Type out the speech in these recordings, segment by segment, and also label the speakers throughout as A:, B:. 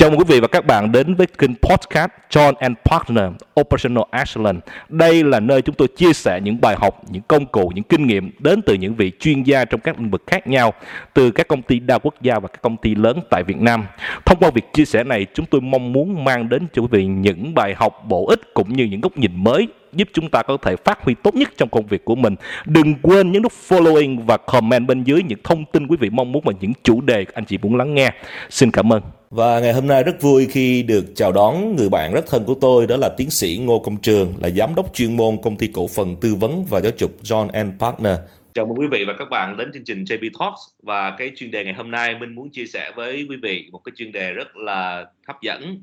A: Chào mừng quý vị và các bạn đến với kênh podcast John and Partner Operational Excellence. Đây là nơi chúng tôi chia sẻ những bài học, những công cụ, những kinh nghiệm đến từ những vị chuyên gia trong các lĩnh vực khác nhau, từ các công ty đa quốc gia và các công ty lớn tại Việt Nam. Thông qua việc chia sẻ này, chúng tôi mong muốn mang đến cho quý vị những bài học bổ ích cũng như những góc nhìn mới giúp chúng ta có thể phát huy tốt nhất trong công việc của mình. Đừng quên nhấn nút following và comment bên dưới những thông tin quý vị mong muốn và những chủ đề anh chị muốn lắng nghe. Xin cảm ơn.
B: Và ngày hôm nay rất vui khi được chào đón người bạn rất thân của tôi đó là tiến sĩ Ngô Công Trường là giám đốc chuyên môn công ty cổ phần tư vấn và giáo dục John and Partner.
C: Chào mừng quý vị và các bạn đến chương trình JB Talks và cái chuyên đề ngày hôm nay mình muốn chia sẻ với quý vị một cái chuyên đề rất là hấp dẫn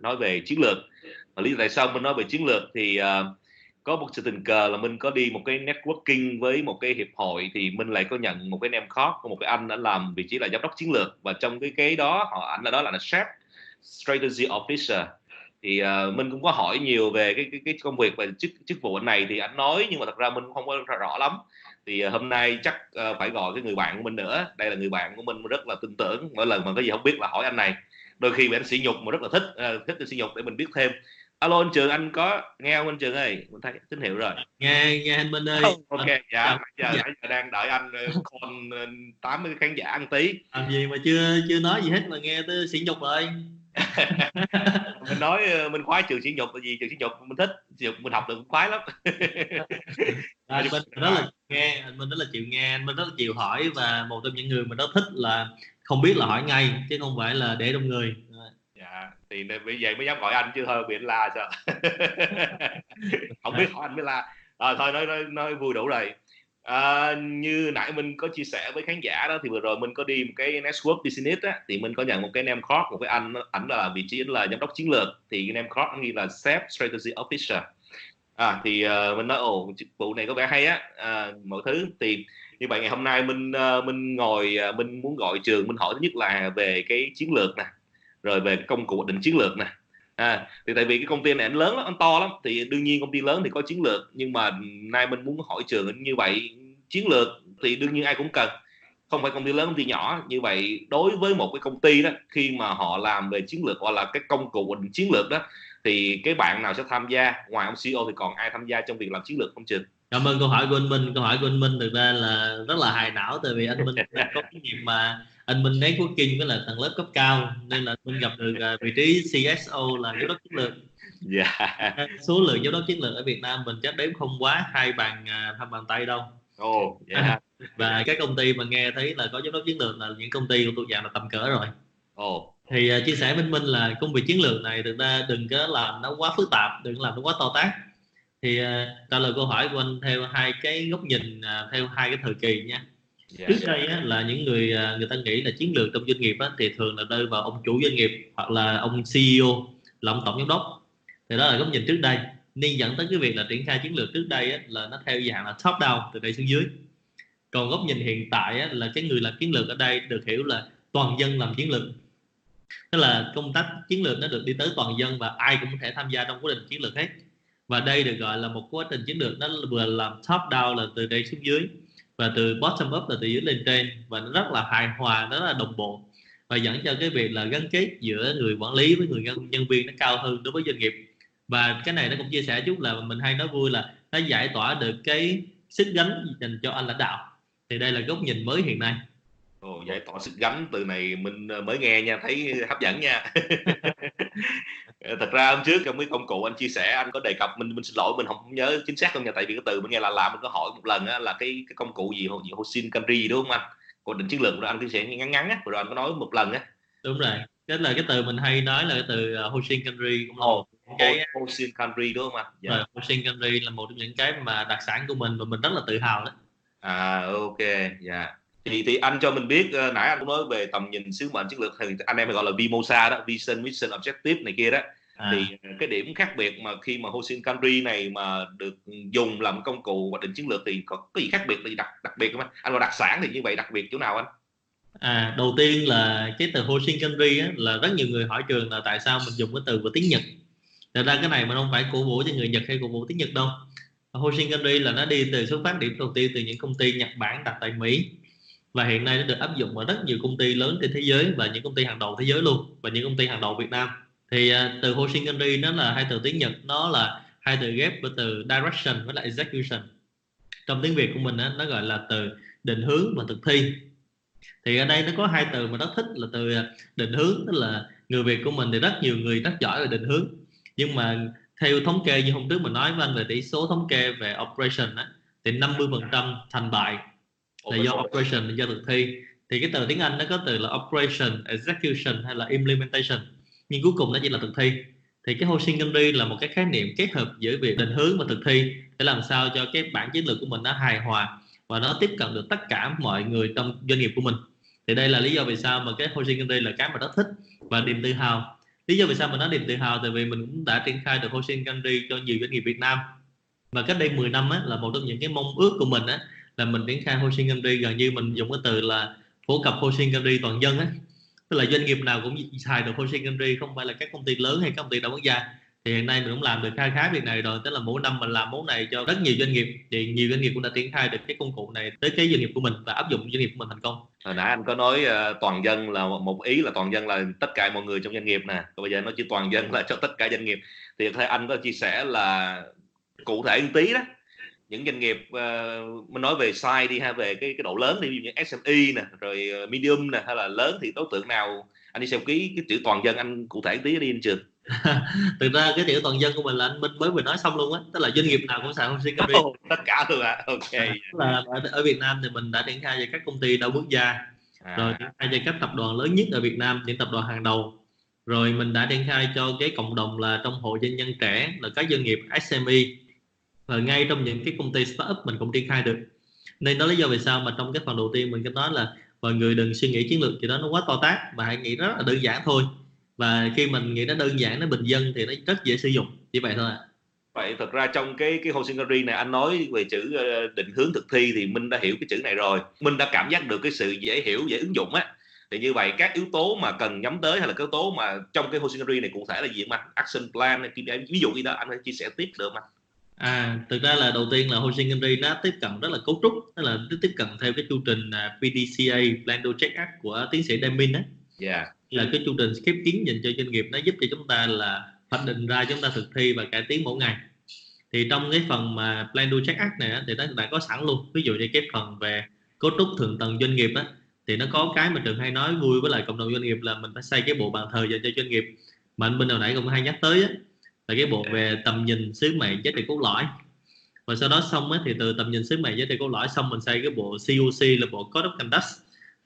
C: nói về chiến lược. Và lý do tại sao mình nói về chiến lược thì uh, có một sự tình cờ là mình có đi một cái networking với một cái hiệp hội thì mình lại có nhận một cái name khó của một cái anh đã làm vị trí là giám đốc chiến lược. Và trong cái cái đó họ anh là đó là chef strategy officer. Thì ờ, uh, mình cũng có hỏi nhiều về cái cái, cái công việc và chức chức vụ anh này thì anh nói nhưng mà thật ra mình không có rõ lắm. Thì uh, hôm nay chắc uh, phải gọi cái người bạn của mình nữa. Đây là người bạn của mình rất là tin tưởng. Mỗi lần mà có gì không biết là hỏi anh này. Đôi khi mình sỉ nhục mà rất là thích uh, thích sỉ nhục để mình biết thêm alo anh trường anh có nghe không anh trường ơi? Mình thấy tín hiệu rồi.
D: Nghe nghe anh minh ơi.
C: Ok dạ giờ dạ. giờ đang đợi anh con ờ, tám mươi khán giả ăn tí.
D: Làm gì mà chưa chưa nói gì hết mà nghe tới sỉ nhục rồi.
C: Mình nói ờ, mình khoái trường sỉ nhục là gì trường sỉ nhục mình thích sỉ nhục mình học được cũng khoái lắm.
D: Anh minh rất là nghe anh minh rất là chịu nghe anh minh rất là chịu hỏi và một trong những người mà rất thích là không biết là hỏi ngay chứ không phải là để đông người
C: thì bây giờ mới dám gọi anh chứ thôi bị anh la sao không biết hỏi anh mới la. À, thôi nói, nói nói vui đủ rồi. À, như nãy mình có chia sẻ với khán giả đó thì vừa rồi mình có đi một cái network business á thì mình có nhận một cái name card một cái anh ảnh là vị trí là giám đốc chiến lược. Thì cái name card ghi là sếp strategy officer. À thì uh, mình nói ồ vụ này có vẻ hay á. À, mọi thứ. Thì như vậy ngày hôm nay mình uh, mình ngồi uh, mình muốn gọi trường mình hỏi thứ nhất là về cái chiến lược nè rồi về công cụ định chiến lược nè. À, thì tại vì cái công ty này anh lớn lắm anh to lắm thì đương nhiên công ty lớn thì có chiến lược nhưng mà nay mình muốn hỏi trường như vậy chiến lược thì đương nhiên ai cũng cần. Không phải công ty lớn công ty nhỏ như vậy đối với một cái công ty đó khi mà họ làm về chiến lược hoặc là cái công cụ định chiến lược đó thì cái bạn nào sẽ tham gia? Ngoài ông CEO thì còn ai tham gia trong việc làm chiến lược không trường?
D: Cảm ơn câu hỏi của anh Minh câu hỏi của anh Minh thực ra là rất là hài não tại vì anh Minh có kinh nghiệm mà anh Minh networking với là tầng lớp cấp cao nên là Minh gặp được uh, vị trí CSO là giám đốc chiến lược yeah. Dạ. số lượng giám đốc chiến lược ở Việt Nam mình chắc đếm không quá hai bàn hai bàn tay đâu
C: oh, yeah.
D: và các công ty mà nghe thấy là có giám đốc chiến lược là những công ty của thuộc dạng là tầm cỡ rồi oh. thì uh, chia sẻ với Minh là công việc chiến lược này thực ra đừng có làm nó quá phức tạp đừng làm nó quá to tát thì uh, trả lời câu hỏi của anh theo hai cái góc nhìn uh, theo hai cái thời kỳ nha. Yeah. Dạ. trước đây á, là những người à, người ta nghĩ là chiến lược trong doanh nghiệp á, thì thường là rơi vào ông chủ doanh nghiệp hoặc là ông CEO là ông tổng giám đốc. Thì đó là góc nhìn trước đây. Nên dẫn tới cái việc là triển khai chiến lược trước đây á, là nó theo dạng là top down từ đây xuống dưới. Còn góc nhìn hiện tại á, là cái người làm chiến lược ở đây được hiểu là toàn dân làm chiến lược. Tức là công tác chiến lược nó được đi tới toàn dân và ai cũng có thể tham gia trong quá trình chiến lược hết và đây được gọi là một quá trình chiến lược nó vừa làm top down là từ đây xuống dưới và từ bottom up là từ dưới lên trên và nó rất là hài hòa nó là đồng bộ và dẫn cho cái việc là gắn kết giữa người quản lý với người nhân, viên nó cao hơn đối với doanh nghiệp. Và cái này nó cũng chia sẻ chút là mình hay nói vui là nó giải tỏa được cái sức gánh dành cho anh lãnh đạo. Thì đây là góc nhìn mới hiện nay.
C: Ồ, giải tỏa sức gánh từ này mình ờ, mới nghe nha thấy hấp dẫn nha thật ra hôm trước trong mấy công cụ anh chia sẻ anh có đề cập mình mình xin lỗi mình không nhớ chính xác không nha tại vì cái từ mình nghe là làm mình có hỏi một lần á, là cái cái công cụ gì gì Hosin Kanri đúng không anh? Cố định chiến lược rồi anh chia sẻ ngắn ngắn á rồi anh có nói một lần á.
D: Đúng rồi cái là cái từ mình hay nói là cái từ uh, Hosin Kanri cũng là
C: oh, cái Hosin Kanri đúng không anh?
D: Dạ. rồi Hosin Kanri là một trong những cái mà đặc sản của mình và mình rất là tự hào đó.
C: À ok dạ. yeah thì thì anh cho mình biết uh, nãy anh cũng nói về tầm nhìn sứ mệnh chiến lược thì anh em gọi là Vimosa đó Vision Mission Objective này kia đó. À. thì ờ, cái điểm khác biệt mà khi mà Hosin Kanri này mà được dùng làm công cụ hoạch định chiến lược thì có cái gì khác biệt gì đặc đặc biệt không anh? Anh gọi đặc sản thì như vậy đặc biệt chỗ nào anh?
D: À đầu tiên là cái từ Hosin Kanri á, là rất nhiều người hỏi trường là tại sao mình dùng cái từ của tiếng Nhật? Thật ra cái này mà không phải cổ vũ cho người Nhật hay cổ vũ tiếng Nhật đâu. Hosin Kanri là nó đi từ xuất phát điểm đầu tiên từ những công ty Nhật Bản đặt tại Mỹ và hiện nay nó được áp dụng ở rất nhiều công ty lớn trên thế giới và những công ty hàng đầu thế giới luôn và những công ty hàng đầu Việt Nam. Thì uh, từ Hoshinganri nó là hai từ tiếng Nhật nó là hai từ ghép với từ direction với lại execution. Trong tiếng Việt của mình á, nó gọi là từ định hướng và thực thi. Thì ở đây nó có hai từ mà rất thích là từ à, định hướng tức là người Việt của mình thì rất nhiều người rất giỏi về định hướng. Nhưng mà theo thống kê như hôm trước mình nói với anh về tỷ số thống kê về operation á, thì 50% thành bại là do operation là do thực thi. Thì cái từ tiếng Anh nó có từ là operation execution hay là implementation. Nhưng cuối cùng nó chỉ là thực thi. Thì cái Hoshinkanri là một cái khái niệm kết hợp giữa việc định hướng và thực thi để làm sao cho cái bản chiến lược của mình nó hài hòa và nó tiếp cận được tất cả mọi người trong doanh nghiệp của mình. Thì đây là lý do vì sao mà cái Hoshinkanri là cái mà rất thích và niềm tự hào. Lý do vì sao mình nói niềm tự hào? Tại vì mình cũng đã triển khai được Hoshinkanri cho nhiều doanh nghiệp Việt Nam. Và cách đây 10 năm á, là một trong những cái mong ước của mình á, là mình triển khai Hoshinkanri gần như mình dùng cái từ là phổ cập Hoshinkanri toàn dân á. Tức là doanh nghiệp nào cũng xài được Hoshinkanri không phải là các công ty lớn hay các công ty đa quốc gia. Thì hiện nay mình cũng làm được khá khá việc này rồi tức là mỗi năm mình làm món này cho rất nhiều doanh nghiệp. Thì nhiều doanh nghiệp cũng đã triển khai được cái công cụ này tới cái doanh nghiệp của mình và áp dụng doanh nghiệp của mình thành công.
C: Hồi nãy anh có nói uh, toàn dân là một ý là toàn dân là tất cả mọi người trong doanh nghiệp nè. Còn bây giờ nó chỉ toàn dân là cho tất cả doanh nghiệp. Thì thấy anh có chia sẻ là cụ thể một tí đó những doanh nghiệp uh, mình nói về size đi ha về cái cái độ lớn đi ví dụ như SME nè rồi medium nè hay là lớn thì đối tượng nào? Anh đi xem ký cái chữ toàn dân anh cụ thể tí đi anh trường.
D: Thực ra cái tiểu toàn dân của mình là anh Minh mới vừa nói xong luôn á tức là doanh nghiệp nào cũng xài Hoshin Candy
C: oh, tất cả luôn ạ à. ok
D: là ở, ở Việt Nam thì mình đã triển khai cho các công ty đa quốc gia à. rồi triển khai cho các tập đoàn lớn nhất ở Việt Nam những tập đoàn hàng đầu. Rồi mình đã triển khai cho cái cộng đồng là trong hội doanh nhân trẻ là các doanh nghiệp SME và ngay trong những cái công ty startup mình cũng triển khai được. Nên đó lý do vì sao mà trong cái phần đầu tiên mình có nói là mọi người đừng suy nghĩ chiến lược gì đó nó quá to tát, mà hãy nghĩ rất là đơn giản thôi. Và khi mình nghĩ nó đơn giản, nó bình dân thì nó rất dễ sử dụng. Chỉ vậy thôi ạ. À.
C: vậy thật ra trong cái cái Hoshinkanri này anh nói về chữ ờ, định hướng thực thi thì minh đã hiểu cái chữ này rồi. Minh đã cảm giác được cái sự dễ hiểu, dễ ứng dụng á. Thì như vậy các yếu tố mà cần nhắm tới hay là các yếu tố mà trong cái Hoshinkanri này cụ thể là gì mà action plan ví dụ gì đó anh phải chia sẻ tiếp được mà
D: À, thực ra là đầu tiên là Hoshinkanri nó tiếp cận rất là cấu trúc, tức là tiếp cận theo cái chu trình uh, PDCA Plan Do Check Act của tiến sĩ Demin á.
C: Yeah.
D: Là cái chu trình khép kín dành cho doanh nghiệp nó giúp cho chúng ta là hoạch định ra chúng ta thực thi và cải tiến mỗi ngày. Thì trong cái phần mà Plan Do Check Act này thì nó đã có sẵn luôn. Ví dụ như cái phần về cấu trúc thượng tầng doanh nghiệp á, thì nó có cái mà trường hay nói vui với lại cộng đồng doanh nghiệp là mình phải xây cái bộ bàn thờ dành cho doanh nghiệp mà anh bên đầu nãy cũng hay nhắc tới á, là cái bộ về tầm nhìn sứ mệnh giá trị cốt lõi. Và sau đó xong ấy, thì từ tầm nhìn sứ mệnh giá trị cốt lõi xong mình xây cái bộ COC là bộ Code of Conduct.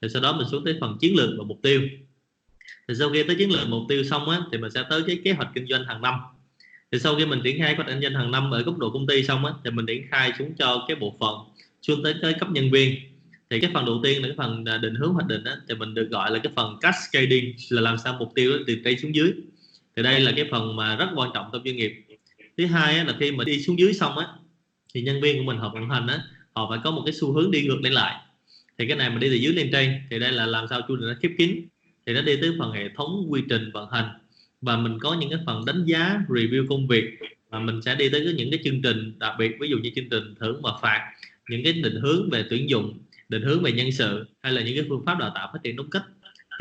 D: Thì sau đó mình xuống tới phần chiến lược và mục tiêu. Thì sau khi tới chiến lược mục tiêu xong á, thì mình sẽ tới cái kế hoạch kinh doanh hàng năm. Thì sau khi mình triển khai kế hoạch kinh doanh hàng năm ở góc độ công ty xong á, thì mình triển khai xuống cho cái bộ phận xuống tới cái cấp nhân viên. Thì cái phần đầu tiên là cái phần định hướng hoạch định á, thì mình được gọi là cái phần cascading là làm sao mục tiêu từ trên xuống dưới thì đây là cái phần mà rất quan trọng trong doanh nghiệp. Thứ hai á, là khi mà đi xuống dưới xong á thì nhân viên của mình họ vận hành á họ phải có một cái xu hướng đi ngược lên lại. Thì cái này mình đi từ dưới lên trên thì đây là làm sao chu trình nó khép kín thì nó đi tới phần hệ thống quy trình vận hành. Và mình có những cái phần đánh giá review công việc và mình sẽ đi tới những cái chương trình đặc biệt ví dụ như chương trình thưởng và phạt những cái định hướng về tuyển dụng định hướng về nhân sự hay là những cái phương pháp đào tạo phát triển đúng cách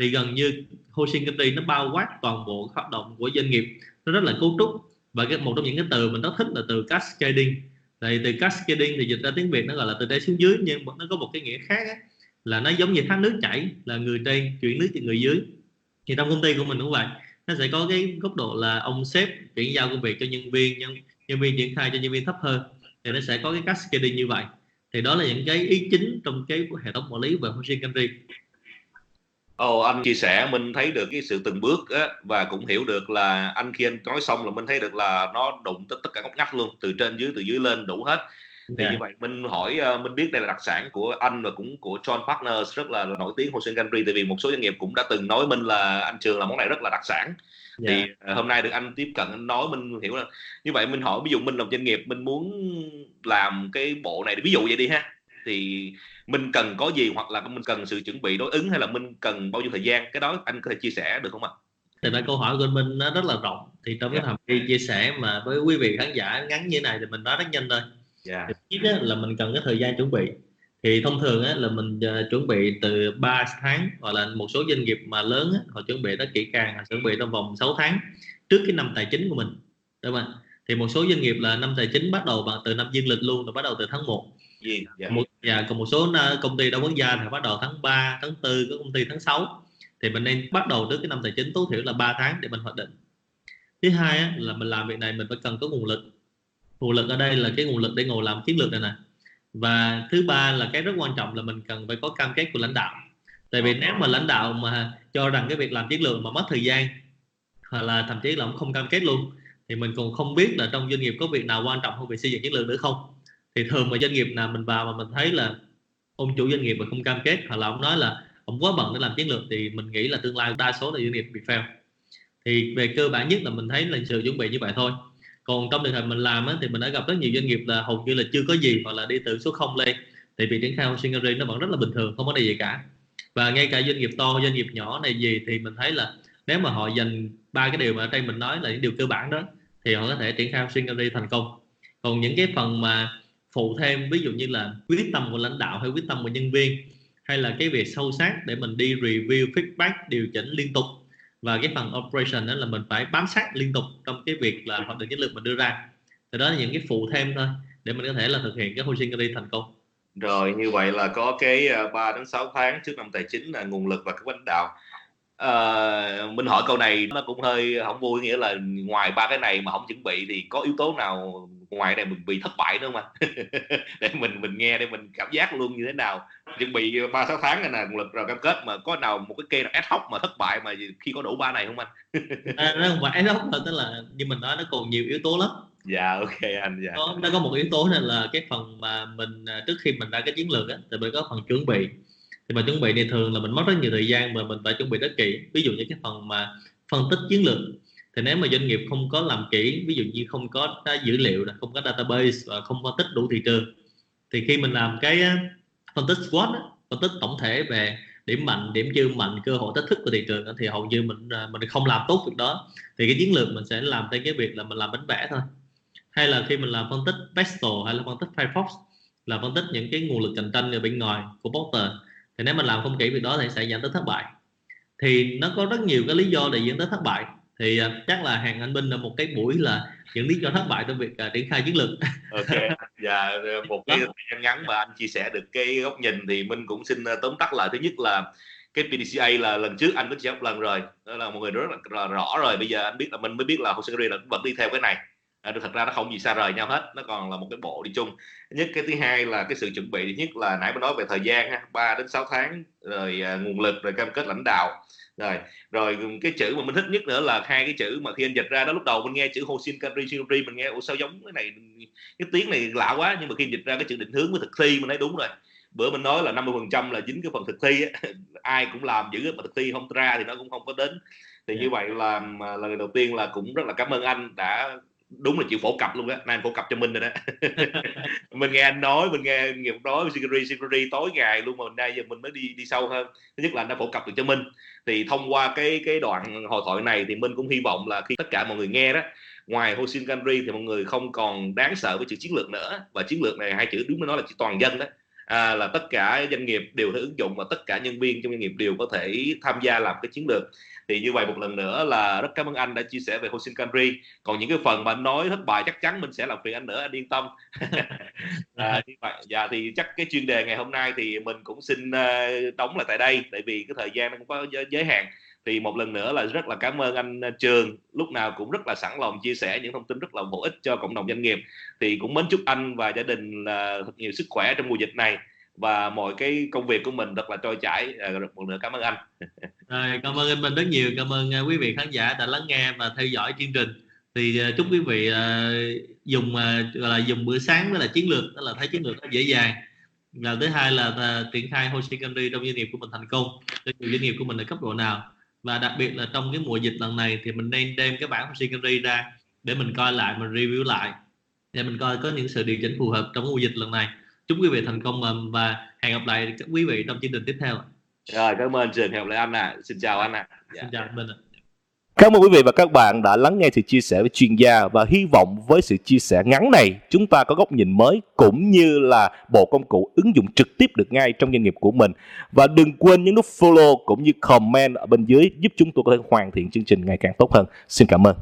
D: thì gần như Hoshinkanri nó bao quát toàn bộ hoạt động của doanh nghiệp. Nó rất là cấu trúc. Và cái một trong những cái từ mình rất thích là từ cascading. Thì từ cascading thì dịch ra tiếng Việt nó gọi là từ trên xuống dưới nhưng nó có một cái nghĩa khác ấy, là nó giống như thác nước chảy là người trên chuyển nước cho người dưới. Thì trong công ty của mình cũng vậy. Nó sẽ có cái góc độ là ông sếp chuyển giao công việc cho nhân viên nhân nhân viên triển khai cho nhân viên thấp hơn. Thì nó sẽ có cái cascading như vậy. Thì đó là những cái ý chính trong cái hệ thống quản lý về Hoshinkanri
C: Ồ, anh chia sẻ mình thấy được cái sự từng bước á, và cũng hiểu được là anh khi anh nói xong là mình thấy được là nó đụng tất tất cả góc ngách luôn từ trên dưới từ dưới lên đủ hết thì yeah. Dạ. như vậy mình hỏi ờ, mình biết đây là đặc sản của anh và cũng của John Partners rất là, là nổi tiếng Hoshin Country tại vì một số doanh nghiệp cũng đã từng nói mình là anh Trường là món này rất là đặc sản yeah. thì uh, hôm nay được anh tiếp cận anh nói mình hiểu là như vậy mình hỏi ví dụ mình làm doanh nghiệp mình muốn làm cái bộ này ví dụ vậy đi ha thì mình cần có gì hoặc là mình cần sự chuẩn bị đối ứng hay là mình cần bao nhiêu thời gian cái đó anh có thể chia sẻ được không ạ?
D: Thì ra câu hỏi của mình nó rất là rộng thì trong yeah. cái dạ. hầm chia sẻ mà với quý vị khán giả ngắn như này thì mình nói rất nhanh thôi. Yeah. Thì là mình cần cái thời gian chuẩn bị thì thông thường á, là mình uh, chuẩn bị từ 3 tháng hoặc là một số doanh nghiệp mà lớn á, họ chuẩn bị rất kỹ càng họ chuẩn bị trong vòng 6 tháng trước cái năm tài chính của mình đúng không thì một số doanh nghiệp là năm tài chính bắt đầu bằng từ năm dương lịch luôn là bắt đầu từ tháng 1
C: gì? Dạ.
D: một dạ, còn một số ờ, công ty đa quốc gia thì bắt đầu tháng 3 tháng 4 có công ty tháng 6 thì mình nên bắt đầu trước cái năm tài chính tối thiểu là 3 tháng để mình hoạch định. Thứ hai á, là mình làm việc này mình phải cần có nguồn lực. Nguồn lực ở đây là cái nguồn lực để ngồi làm chiến lược này nè. Và thứ ba là cái rất quan trọng là mình cần phải có cam kết của lãnh đạo. Tại vì nếu mà lãnh đạo mà cho rằng cái việc làm chiến lược mà mất thời gian hoặc là thậm chí là không cam kết luôn thì mình còn không biết là trong doanh nghiệp có việc nào quan trọng hơn việc xây dựng chiến lược nữa không? Thì thường mà doanh nghiệp nào mình vào mà mình thấy là ông chủ doanh nghiệp mà không cam kết hoặc là ông nói là ông quá bận để làm chiến lược thì mình nghĩ là tương lai đa số là doanh nghiệp bị fail. Thì về cơ bản nhất là mình thấy là sự chuẩn bị như vậy thôi. Còn trong trường hợp mình làm á, thì mình đã gặp rất nhiều doanh nghiệp là hầu như là chưa có gì hoặc là đi từ số 0 lên thì việc triển khai Hosingary nó vẫn rất là bình thường không có gì cả. Và ngay cả doanh nghiệp to doanh nghiệp nhỏ này gì thì mình thấy là nếu mà họ dành ba cái điều mà ở đây mình nói là những điều cơ bản đó thì họ có thể triển khai Hosingary thành công. Còn những cái phần mà phụ thêm ví dụ như là quyết tâm của lãnh đạo hay quyết tâm của nhân viên hay là cái việc sâu sát để mình đi review feedback điều chỉnh liên tục. Và cái phần operation đó là mình phải bám sát liên tục trong cái việc là hoạch định chiến lược mình đưa ra. Thì đó là những cái phụ thêm thôi để mình có thể là thực hiện cái Hosingary thành công.
C: Rồi như vậy là có cái ờ, 3 đến 6 tháng trước năm tài chính là nguồn lực và các lãnh đạo. À, mình hỏi câu này nó cũng hơi không vui nghĩa là ngoài ba cái này mà không chuẩn bị thì có yếu tố nào ngoài này mình bị thất bại nữa mà để mình mình nghe để mình cảm giác luôn như thế nào. Chuẩn bị ba sáu tháng này là lực rồi cam kết mà có nào một cái cây ad hoc mà thất bại mà khi có đủ ba này không anh?
D: À, nó không phải ad hoc tức là như mình nói nó còn nhiều yếu tố lắm.
C: Dạ ok anh dạ.
D: Nó, nó có một yếu tố này là cái phần mà mình à, trước khi mình ra cái chiến lược á thì mình có phần chuẩn bị. Thì mà chuẩn bị thì thường là mình mất rất nhiều thời gian mà mình phải chuẩn bị rất kỹ. Ví dụ như cái phần mà phân tích chiến lược thì nếu mà doanh nghiệp không có làm kỹ, ví dụ như không có dữ liệu không có database và không phân tích đủ thị trường, thì khi mình làm cái phân tích SWOT phân tích tổng thể về điểm mạnh, điểm chưa mạnh, cơ hội thách thức của thị trường thì hầu như mình à, mình không làm tốt việc đó. Thì cái chiến lược mình sẽ làm theo cái việc là mình làm bánh vẽ thôi. Hay là khi mình làm phân tích Pestle hay là phân tích Firefox, là phân tích những cái nguồn lực cạnh tranh ở bên ngoài của Porter thì nếu mình làm không kỹ việc đó thì sẽ dẫn tới thất bại. Thì nó có rất nhiều cái lý do để dẫn tới thất bại thì uh, chắc là hàng anh Minh là một cái buổi là những lý do thất bại trong việc uh, triển khai chiến lược.
C: Ok dạ một cái thời gian ngắn mà anh chia sẻ được cái góc nhìn thì Minh cũng xin uh, tóm tắt lại. Thứ nhất là cái PDCA là lần trước anh có chia một lần rồi đó là một người rất là rõ rồi. Bây giờ anh biết là mình mới biết là Hosengari là vẫn đi theo cái này. à, thật ra nó không gì xa rời nhau hết nó còn là một cái bộ đi chung nhất cái thứ hai là cái sự chuẩn bị nhất là nãy mới nói về thời gian ha 3 đến 6 tháng rồi à, nguồn lực rồi cam kết lãnh đạo rồi rồi cái chữ mà mình thích nhất nữa là hai cái chữ mà khi anh dịch ra đó lúc đầu mình nghe chữ Hosin Kanri Shinri mình nghe ủa sao giống cái này cái tiếng này lạ quá nhưng mà khi dịch ra cái chữ định hướng với thực thi mình thấy đúng rồi bữa mình nói là 50 phần trăm là dính cái phần thực thi á. ai cũng làm giữ mà thực thi không ra thì nó cũng không có đến thì yeah. như dạ. vậy là lần đầu tiên là cũng rất là cảm ơn anh đã đúng là chịu phổ cập luôn á, nay anh phổ cập cho mình rồi đó. Mình nghe anh nói, mình nghe nghiệp nói security security tối ngày luôn mà nay giờ mình mới đi đi sâu hơn. Thứ nhất là anh đã phổ cập được cho minh. Thì thông qua cái cái đoạn hội thoại này thì minh cũng hy vọng là khi tất cả mọi người nghe đó, ngoài Hosin Kanri thì mọi người không còn đáng sợ với chữ chiến lược nữa. Và chiến lược này hai chữ đúng mới nói là chữ toàn dân đó à, là tất cả doanh nghiệp đều thể ứng dụng và tất cả nhân viên trong doanh nghiệp đều có thể tham gia làm cái chiến lược. Thì như vậy một lần nữa là rất cảm ơn anh đã chia sẻ về Hosin Kanri còn những cái phần mà anh nói thất bại chắc chắn mình sẽ làm phiền anh nữa anh yên tâm. À, như vậy dạ thì chắc cái chuyên đề ngày hôm nay thì mình cũng xin uh, đóng lại tại đây tại vì cái thời gian nó cũng có giới hạn thì một lần nữa là rất là cảm ơn anh ờ, Trường. Lúc nào cũng rất là sẵn lòng chia sẻ những thông tin rất là bổ ích cho cộng đồng doanh nghiệp. Thì cũng mến chúc anh và gia đình là thật nhiều sức khỏe trong mùa dịch này và mọi cái công việc của mình thật là trôi chảy. Ờ, một lần cảm ơn anh.
D: Rồi, cảm ơn anh mình rất nhiều. Cảm ơn ờ, quý vị khán giả đã lắng nghe và theo dõi chương trình. Thì chúc quý vị dùng gọi là dùng bữa sáng đó là chiến lược đó là thấy chiến lược nó dễ dàng. Và thứ hai là triển khai Hoshikari trong doanh nghiệp của mình thành công. Cho nhiều doanh nghiệp của mình ở cấp độ nào và đặc biệt là trong cái mùa dịch lần này thì mình nên đem cái bản Hoshikari ra để mình coi lại mình review lại để mình coi có những sự điều chỉnh phù hợp trong mùa dịch lần này chúc quý vị thành công và hẹn gặp lại các quý vị trong chương trình tiếp theo
C: rồi cảm ơn trường hẹn gặp lại anh ạ à. xin chào anh ạ à.
D: dạ. xin chào anh Minh ạ
C: Cảm ơn quý vị và các bạn đã lắng nghe sự chia sẻ với chuyên gia và hy vọng với sự chia sẻ ngắn này, chúng ta có góc nhìn mới cũng như là bộ công cụ ứng dụng trực tiếp được ngay trong doanh nghiệp của mình. Và đừng quên nhấn nút follow cũng như comment ở bên dưới giúp chúng tôi có thể hoàn thiện chương trình ngày càng tốt hơn. Xin cảm ơn.